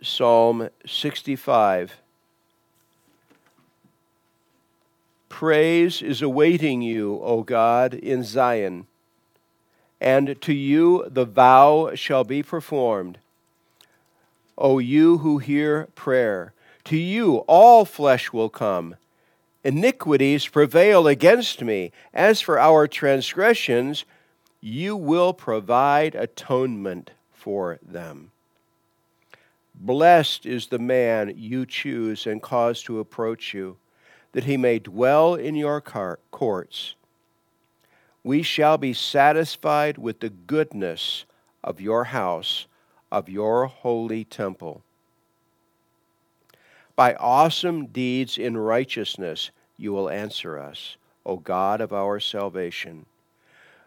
Psalm 65. Praise is awaiting you, O God, in Zion, and to you the vow shall be performed. O you who hear prayer, to you all flesh will come. Iniquities prevail against me. As for our transgressions, you will provide atonement for them. Blessed is the man you choose and cause to approach you, that he may dwell in your courts. We shall be satisfied with the goodness of your house, of your holy temple. By awesome deeds in righteousness you will answer us, O God of our salvation.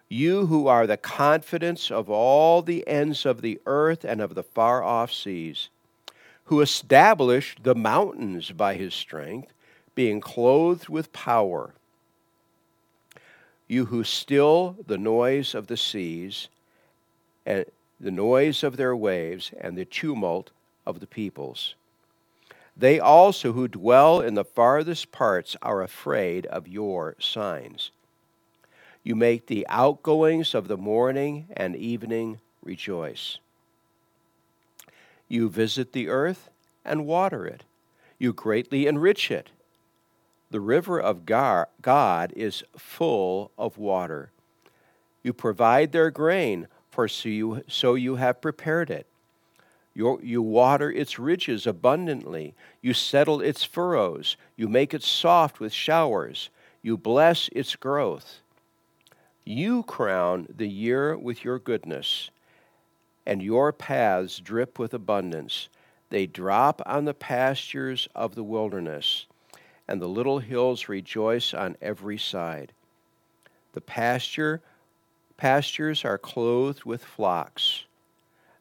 You who are the confidence of all the ends of the earth and of the far off seas who established the mountains by his strength, being clothed with power. You who still the noise of the seas, and the noise of their waves, and the tumult of the peoples. They also who dwell in the farthest parts are afraid of your signs. You make the outgoings of the morning and evening rejoice. You visit the earth and water it. You greatly enrich it. The river of God is full of water. You provide their grain, for so you, have prepared it. You, you water its ridges abundantly. You settle its furrows. You make it soft with showers. You bless its growth. You crown the year with your goodness and your paths drip with abundance. They drop on the pastures of the wilderness, and the little hills rejoice on every side. The pasture pastures are clothed with flocks.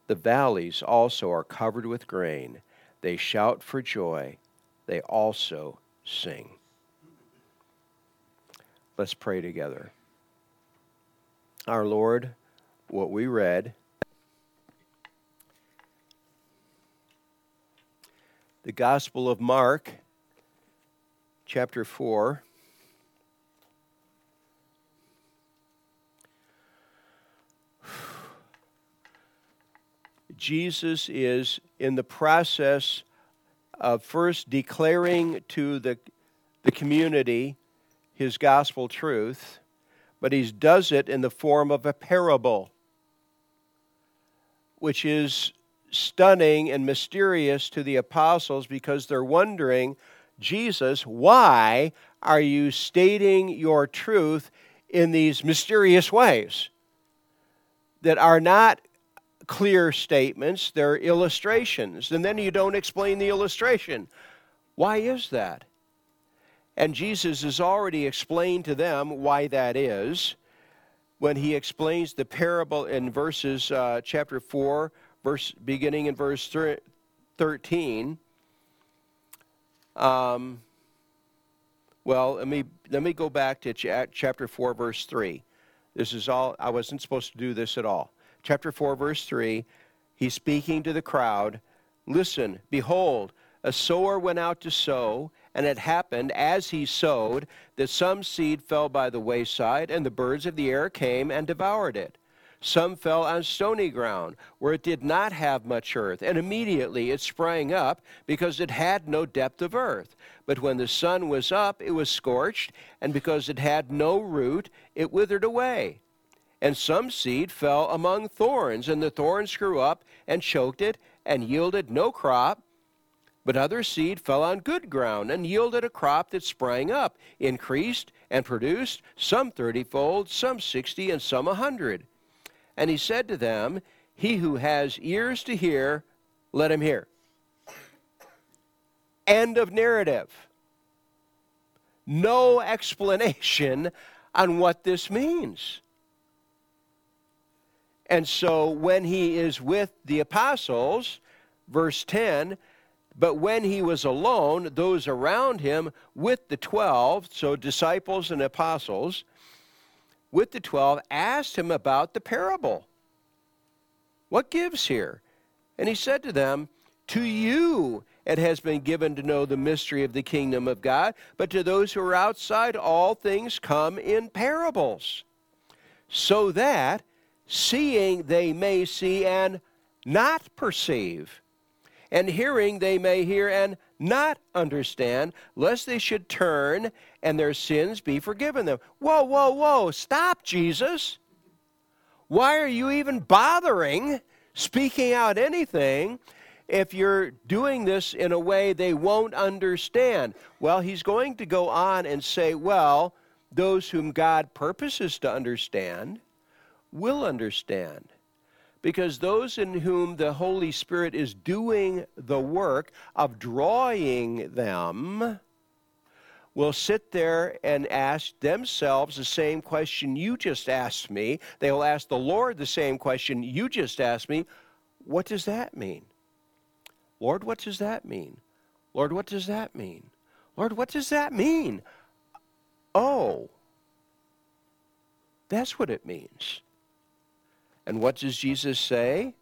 The valleys also are covered with grain. They shout for joy. They also sing. Let's pray together. Our Lord, what we read the Gospel of Mark, chapter 4. Jesus is in the process of first declaring to the, the community his gospel truth, but he does it in the form of a parable, which is stunning and mysterious to the apostles because they're wondering, Jesus, why are you stating your truth in these mysterious ways that are not clear statements, they're illustrations, and then you don't explain the illustration? Why is that? And Jesus has already explained to them why that is when he explains the parable in verses uh, chapter 4 verse beginning in verse 13. Um, well, let me let me go back to chapter 4 verse 3. This is all I wasn't supposed to do this at all. Chapter 4 verse 3, he's speaking to the crowd, "Listen, behold, a sower went out to sow, and it happened as he sowed that some seed fell by the wayside, and the birds of the air came and devoured it. Some fell on stony ground, where it did not have much earth, and immediately it sprang up, because it had no depth of earth. But when the sun was up, it was scorched, and because it had no root, it withered away. And some seed fell among thorns, and the thorns grew up and choked it, and yielded no crop. But other seed fell on good ground, and yielded a crop that sprang up, increased, and produced some thirtyfold, some sixty, and some a hundred. And he said to them, He who has ears to hear, let him hear. End of narrative. No explanation on what this means. And so when he is with the apostles, verse 10, but when he was alone, those around him with the twelve, so disciples and apostles, with the twelve asked him about the parable. What gives here? And he said to them, To you it has been given to know the mystery of the kingdom of God, but to those who are outside, all things come in parables, so that seeing they may see and not perceive, and hearing they may hear and not understand, lest they should turn and their sins be forgiven them. Whoa, whoa, whoa, stop, Jesus. Why are you even bothering speaking out anything if you're doing this in a way they won't understand? Well, he's going to go on and say, well, those whom God purposes to understand will understand because those in whom the Holy Spirit is doing the work of drawing them will sit there and ask themselves the same question you just asked me. They will ask the Lord the same question you just asked me. What does that mean? Lord, what does that mean? Lord, what does that mean? Lord, what does that mean? Oh, that's what it means. And what does Jesus say?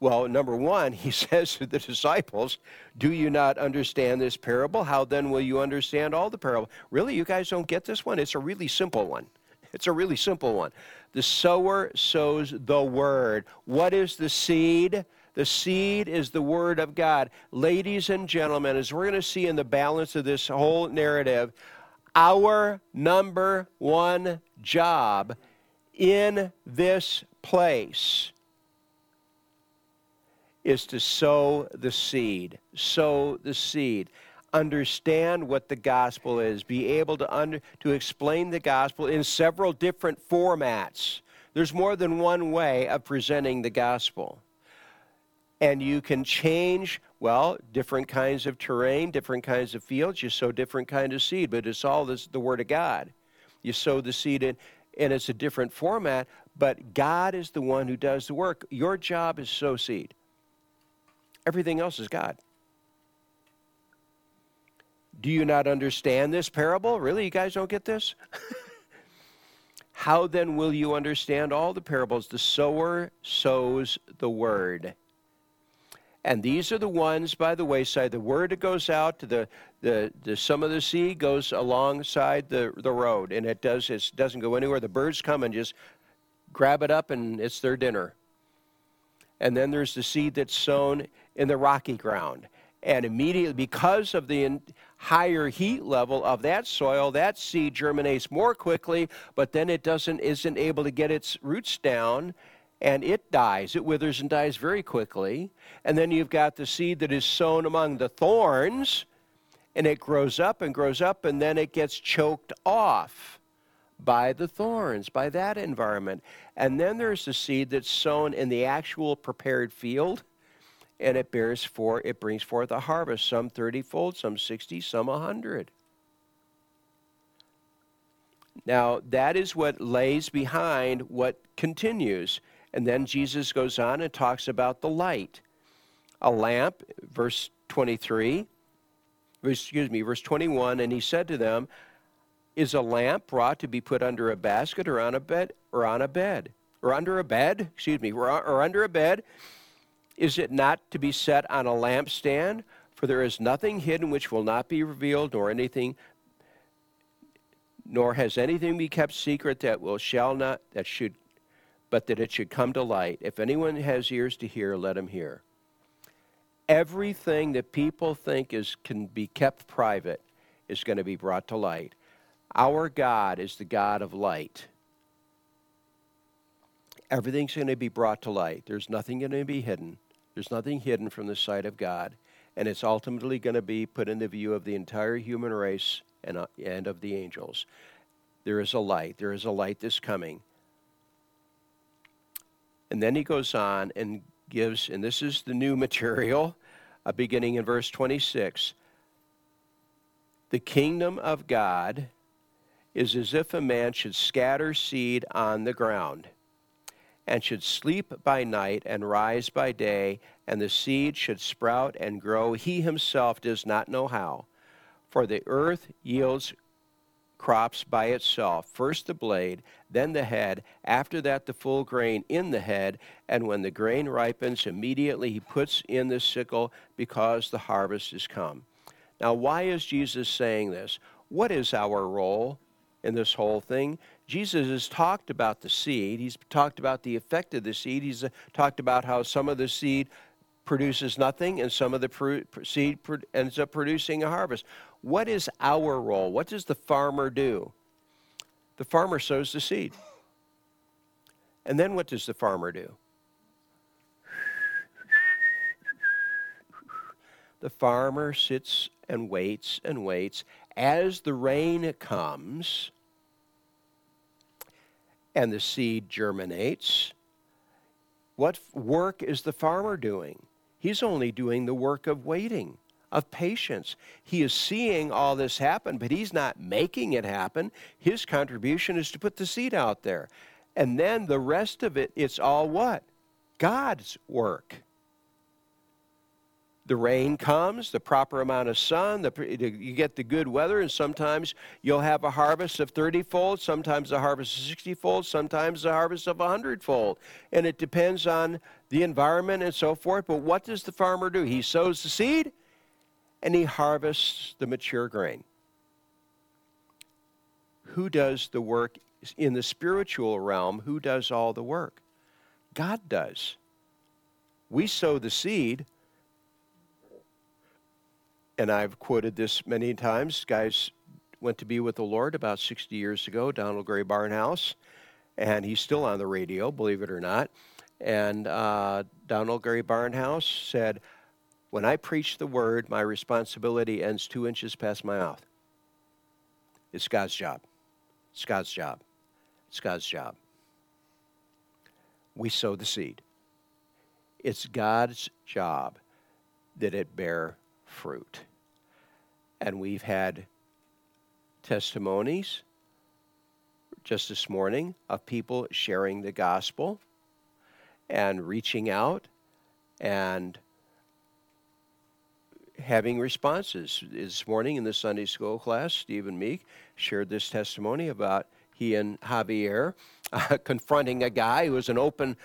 Well, number one, he says to the disciples, Do you not understand this parable? How then will you understand all the parable? Really, you guys don't get this one? It's a really simple one. It's a really simple one. The sower sows the word. What is the seed? The seed is the word of God. Ladies and gentlemen, as we're going to see in the balance of this whole narrative, our number one job in this place is to sow the seed. Sow the seed. Understand what the gospel is. Be able to, under, to explain the gospel in several different formats. There's more than one way of presenting the gospel. And you can change, well, different kinds of terrain, different kinds of fields. You sow different kind of seed, but it's all this, the Word of God. You sow the seed in, and it's a different format, but God is the one who does the work. Your job is sow seed. Everything else is God. Do you not understand this parable? Really? You guys don't get this? How then will you understand all the parables? The sower sows the word. And these are the ones by the wayside. The word that goes out to the, the, the some of the seed goes alongside the, the road, and it does it doesn't go anywhere. The birds come and just grab it up, and it's their dinner. And then there's the seed that's sown in the rocky ground, and immediately because of the higher heat level of that soil, that seed germinates more quickly, but then it doesn't isn't able to get its roots down and it dies. It withers and dies very quickly. And then you've got the seed that is sown among the thorns, and it grows up and grows up, and then it gets choked off by the thorns, by that environment. And then there's the seed that's sown in the actual prepared field, and it bears for it brings forth a harvest, some 30 fold, some 60, some a 100. Now, that is what lays behind what continues. And then Jesus goes on and talks about the light. A lamp, verse 23, excuse me, verse 21, and he said to them, Is a lamp brought to be put under a basket or on a bed or on a bed? Or under a bed, excuse me, or, or under a bed? Is it not to be set on a lampstand? For there is nothing hidden which will not be revealed, nor anything nor has anything be kept secret that will shall not that should but that it should come to light. If anyone has ears to hear, let him hear. Everything that people think is can be kept private is going to be brought to light. Our God is the God of light. Everything's going to be brought to light. There's nothing going to be hidden. There's nothing hidden from the sight of God. And it's ultimately going to be put in the view of the entire human race and, uh, and of the angels. There is a light. There is a light that's coming. And then he goes on and gives, and this is the new material, uh, beginning in verse 26. The kingdom of God is as if a man should scatter seed on the ground and should sleep by night and rise by day, and the seed should sprout and grow. He himself does not know how. For the earth yields crops by itself first the blade, then the head, after that the full grain in the head. And when the grain ripens, immediately he puts in the sickle because the harvest is come. Now, why is Jesus saying this? What is our role in this whole thing? Jesus has talked about the seed. He's talked about the effect of the seed. He's uh, talked about how some of the seed produces nothing and some of the seed ends up producing a harvest. What is our role? What does the farmer do? The farmer sows the seed. And then what does the farmer do? The farmer sits and waits and waits. As the rain comes and the seed germinates, what work is the farmer doing? He's only doing the work of waiting, of patience. He is seeing all this happen, but he's not making it happen. His contribution is to put the seed out there. And then the rest of it, it's all what? God's work the rain comes, the proper amount of sun, the, you get the good weather, and sometimes you'll have a harvest of 30 fold, sometimes a harvest of 60 fold, sometimes a harvest of 100 fold. And it depends on the environment and so forth. But what does the farmer do? He sows the seed and he harvests the mature grain. Who does the work in the spiritual realm? Who does all the work? God does. We sow the seed and I've quoted this many times. Guys went to be with the Lord about 60 years ago, Donald Grey Barnhouse, and he's still on the radio, believe it or not. And uh, Donald Grey Barnhouse said, When I preach the word, my responsibility ends two inches past my mouth. It's God's job. It's God's job. It's God's job. We sow the seed. It's God's job that it bear fruit. And we've had testimonies just this morning of people sharing the gospel and reaching out and having responses. This morning in the Sunday school class, Stephen Meek shared this testimony about he and Javier uh, confronting a guy who was an open,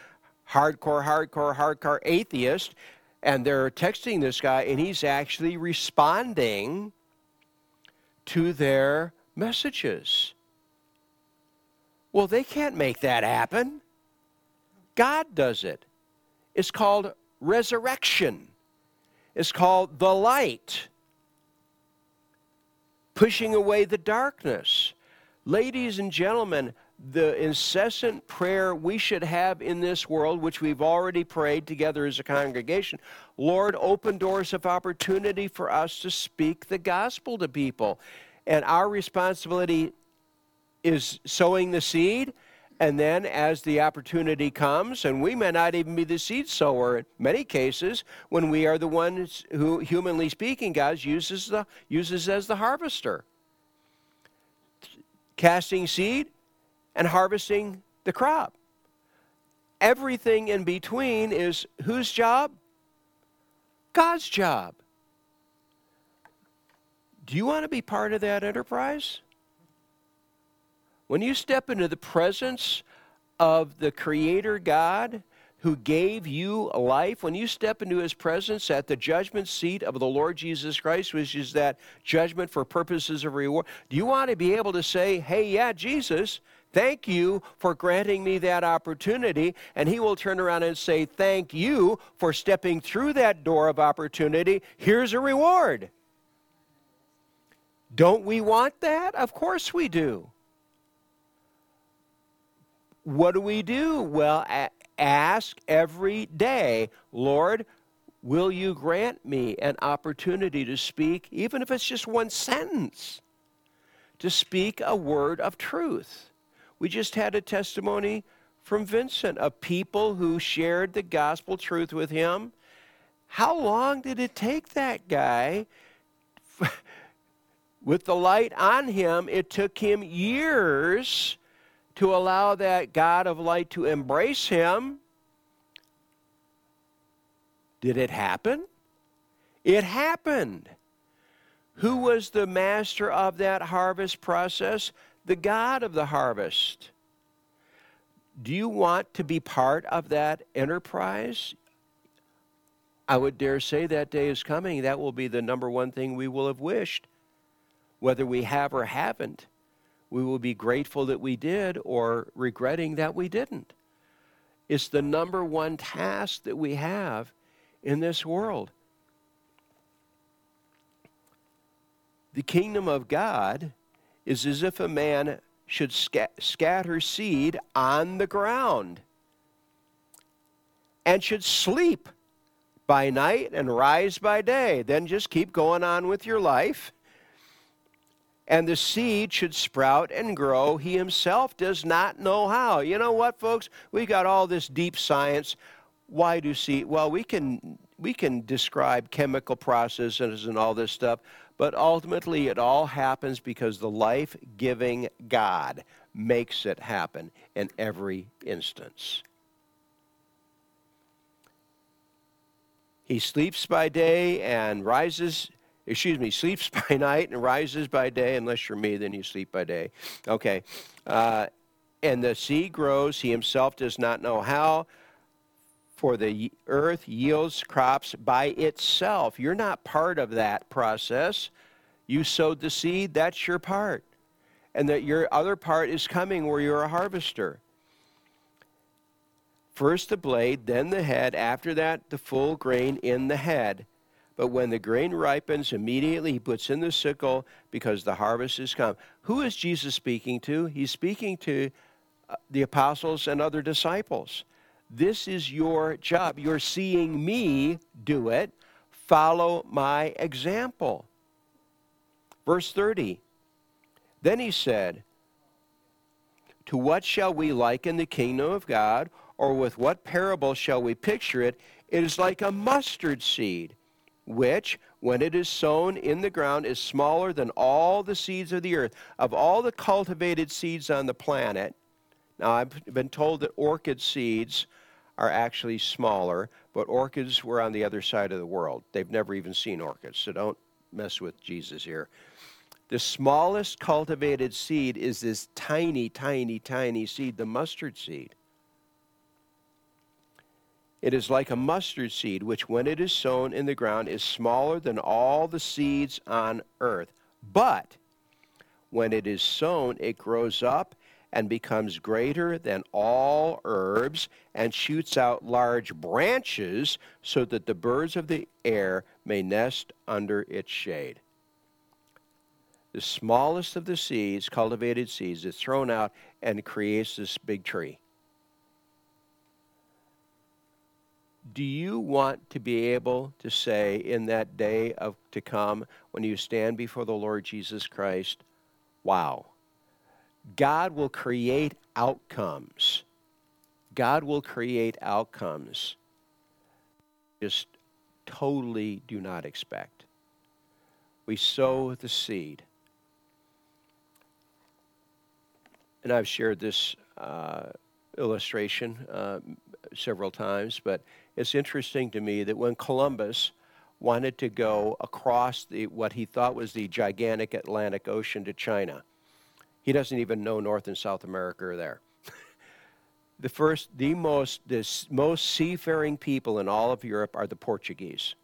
hardcore, hardcore, hardcore atheist and they're texting this guy, and he's actually responding to their messages. Well, they can't make that happen. God does it. It's called resurrection, it's called the light, pushing away the darkness. Ladies and gentlemen, the incessant prayer we should have in this world, which we've already prayed together as a congregation Lord, open doors of opportunity for us to speak the gospel to people. And our responsibility is sowing the seed. And then, as the opportunity comes, and we may not even be the seed sower in many cases, when we are the ones who, humanly speaking, God uses, the, uses as the harvester. Casting seed, and harvesting the crop. Everything in between is whose job? God's job. Do you want to be part of that enterprise? When you step into the presence of the Creator God who gave you life, when you step into His presence at the judgment seat of the Lord Jesus Christ, which is that judgment for purposes of reward, do you want to be able to say, hey, yeah, Jesus, Thank you for granting me that opportunity. And he will turn around and say, Thank you for stepping through that door of opportunity. Here's a reward. Don't we want that? Of course we do. What do we do? Well, ask every day, Lord, will you grant me an opportunity to speak, even if it's just one sentence, to speak a word of truth? We just had a testimony from Vincent of people who shared the gospel truth with him. How long did it take that guy? with the light on him, it took him years to allow that God of light to embrace him. Did it happen? It happened. Who was the master of that harvest process? The God of the harvest. Do you want to be part of that enterprise? I would dare say that day is coming. That will be the number one thing we will have wished. Whether we have or haven't, we will be grateful that we did or regretting that we didn't. It's the number one task that we have in this world. The kingdom of God is as if a man should scatter seed on the ground and should sleep by night and rise by day. Then just keep going on with your life. And the seed should sprout and grow. He himself does not know how. You know what, folks? We got all this deep science. Why do seed? Well, we can we can describe chemical processes and all this stuff, but ultimately, it all happens because the life giving God makes it happen in every instance. He sleeps by day and rises, excuse me, sleeps by night and rises by day. Unless you're me, then you sleep by day. Okay. Uh, and the sea grows. He himself does not know how for the earth yields crops by itself. You're not part of that process. You sowed the seed, that's your part. And that your other part is coming where you're a harvester. First the blade, then the head, after that the full grain in the head. But when the grain ripens, immediately he puts in the sickle because the harvest is come. Who is Jesus speaking to? He's speaking to uh, the apostles and other disciples. This is your job. You're seeing me do it. Follow my example. Verse 30 Then he said, To what shall we liken the kingdom of God, or with what parable shall we picture it? It is like a mustard seed, which, when it is sown in the ground, is smaller than all the seeds of the earth. Of all the cultivated seeds on the planet, now I've been told that orchid seeds are actually smaller, but orchids were on the other side of the world. They've never even seen orchids, so don't mess with Jesus here. The smallest cultivated seed is this tiny, tiny, tiny seed, the mustard seed. It is like a mustard seed, which when it is sown in the ground is smaller than all the seeds on earth. But when it is sown, it grows up and becomes greater than all herbs and shoots out large branches so that the birds of the air may nest under its shade. The smallest of the seeds, cultivated seeds, is thrown out and creates this big tree. Do you want to be able to say in that day of to come when you stand before the Lord Jesus Christ, wow, God will create outcomes. God will create outcomes. Just totally do not expect. We sow the seed. And I've shared this uh, illustration uh, several times, but it's interesting to me that when Columbus wanted to go across the, what he thought was the gigantic Atlantic Ocean to China, he doesn't even know North and South America are there. the first, the most, the most seafaring people in all of Europe are the Portuguese.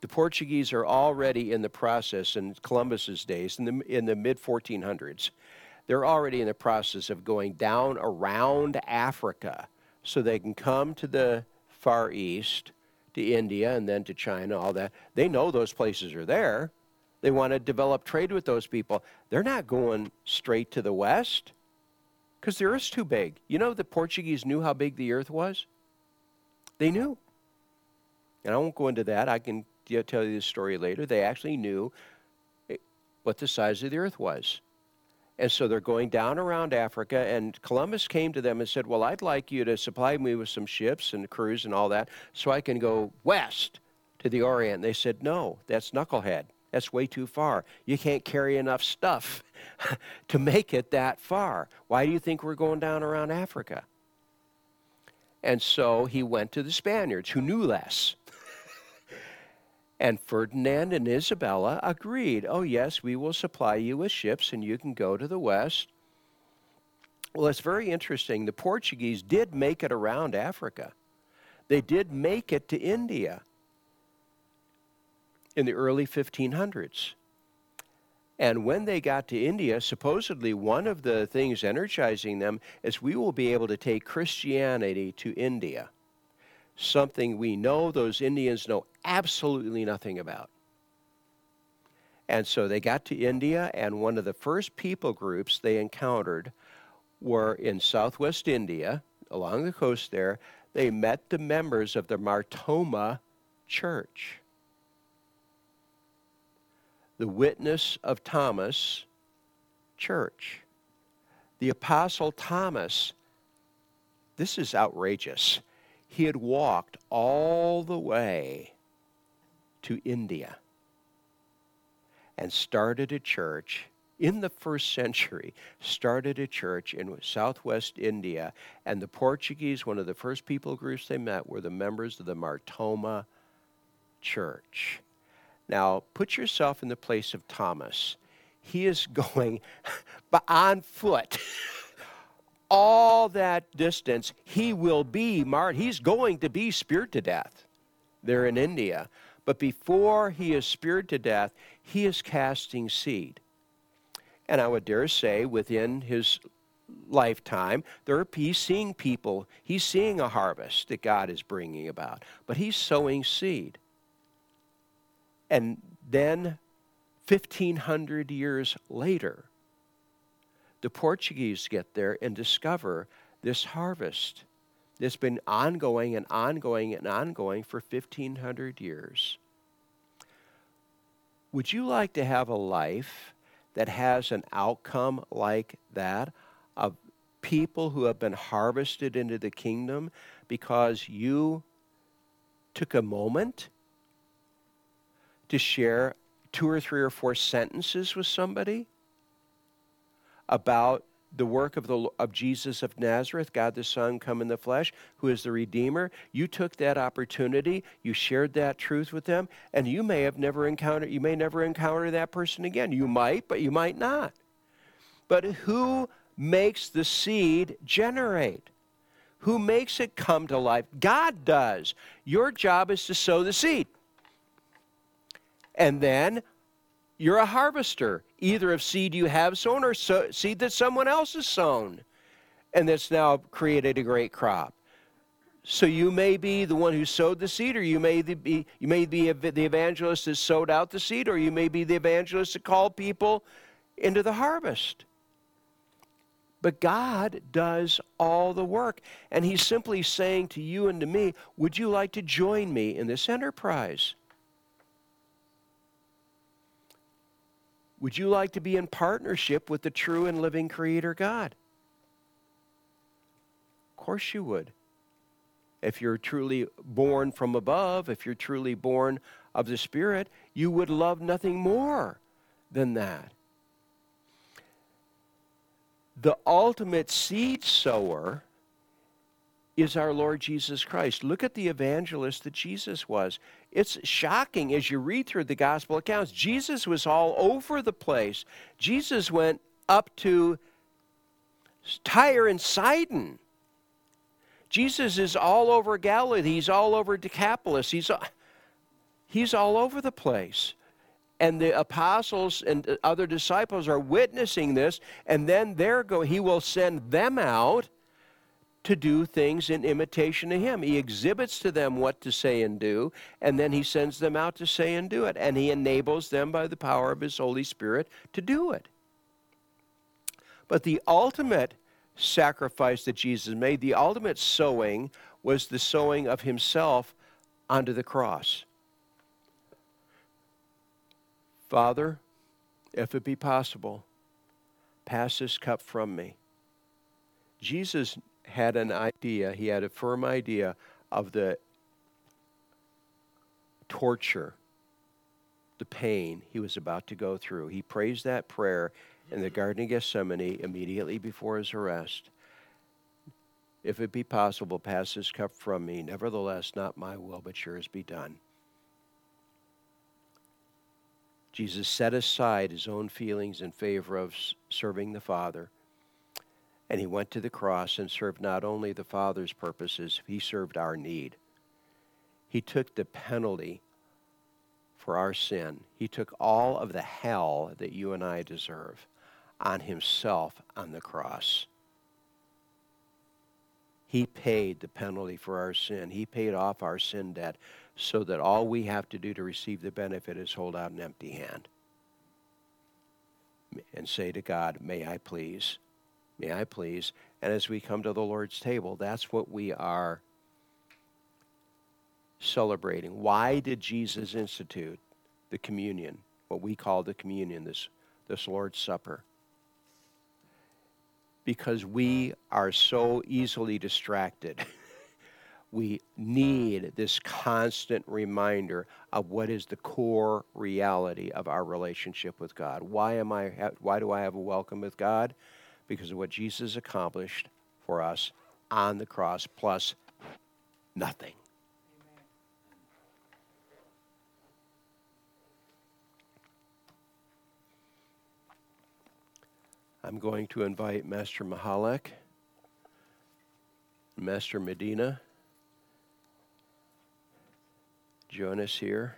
The Portuguese are already in the process in Columbus's days, in the, in the mid 1400s. They're already in the process of going down around Africa so they can come to the Far East, to India, and then to China, all that. They know those places are there. They want to develop trade with those people. They're not going straight to the west because the earth's too big. You know, the Portuguese knew how big the earth was? They knew. And I won't go into that. I can tell you this story later. They actually knew eh, what the size of the earth was. And so they're going down around Africa, and Columbus came to them and said, Well, I'd like you to supply me with some ships and crews and all that so I can go west to the Orient. And they said, No, that's knucklehead. That's way too far. You can't carry enough stuff to make it that far. Why do you think we're going down around Africa? And so he went to the Spaniards, who knew less. And Ferdinand and Isabella agreed, oh, yes, we will supply you with ships and you can go to the west. Well, it's very interesting. The Portuguese did make it around Africa, they did make it to India in the early 1500s. And when they got to India, supposedly one of the things energizing them is we will be able to take Christianity to India, something we know those Indians know absolutely nothing about. And so they got to India, and one of the first people groups they encountered were in southwest India, along the coast there. They met the members of the Mar Thoma Church the witness of Thomas church. The Apostle Thomas, this is outrageous. He had walked all the way to India and started a church in the first century, started a church in southwest India. And the Portuguese, one of the first people groups they met, were the members of the Mar Thoma Church. Now, put yourself in the place of Thomas. He is going on foot. All that distance, he will be martyred. He's going to be speared to death there in India. But before he is speared to death, he is casting seed. And I would dare say, within his lifetime, there are, he's seeing people, he's seeing a harvest that God is bringing about, but he's sowing seed. And then, 1500 years later, the Portuguese get there and discover this harvest that's been ongoing and ongoing and ongoing for 1500 years. Would you like to have a life that has an outcome like that of people who have been harvested into the kingdom because you took a moment to share two or three or four sentences with somebody about the work of, the, of Jesus of Nazareth, God the Son come in the flesh, who is the Redeemer. You took that opportunity, you shared that truth with them, and you may have never encountered, you may never encounter that person again. You might, but you might not. But who makes the seed generate? Who makes it come to life? God does. Your job is to sow the seed. And then you're a harvester, either of seed you have sown or so, seed that someone else has sown, and that's now created a great crop. So you may be the one who sowed the seed, or you may be you may be the evangelist that sowed out the seed, or you may be the evangelist that called people into the harvest. But God does all the work, and He's simply saying to you and to me, "Would you like to join me in this enterprise?" Would you like to be in partnership with the true and living Creator God? Of course you would. If you're truly born from above, if you're truly born of the Spirit, you would love nothing more than that. The ultimate seed sower is our Lord Jesus Christ. Look at the evangelist that Jesus was. It's shocking as you read through the gospel accounts. Jesus was all over the place. Jesus went up to Tyre and Sidon. Jesus is all over Galilee. He's all over Decapolis. He's, he's all over the place. And the apostles and other disciples are witnessing this, and then they're going, he will send them out to do things in imitation of him. He exhibits to them what to say and do, and then he sends them out to say and do it. And he enables them by the power of his Holy Spirit to do it. But the ultimate sacrifice that Jesus made, the ultimate sowing, was the sowing of himself onto the cross. Father, if it be possible, pass this cup from me. Jesus had an idea, he had a firm idea of the torture, the pain he was about to go through. He prays that prayer in the Garden of Gethsemane immediately before his arrest. If it be possible, pass this cup from me. Nevertheless, not my will, but yours be done. Jesus set aside his own feelings in favor of serving the Father. And he went to the cross and served not only the Father's purposes, he served our need. He took the penalty for our sin. He took all of the hell that you and I deserve on himself on the cross. He paid the penalty for our sin. He paid off our sin debt so that all we have to do to receive the benefit is hold out an empty hand and say to God, May I please? May I please? And as we come to the Lord's table, that's what we are celebrating. Why did Jesus institute the communion, what we call the communion, this, this Lord's Supper? Because we are so easily distracted. we need this constant reminder of what is the core reality of our relationship with God. Why am I why do I have a welcome with God? Because of what Jesus accomplished for us on the cross plus nothing. I'm going to invite Master Mahalek, Master Medina, join us here.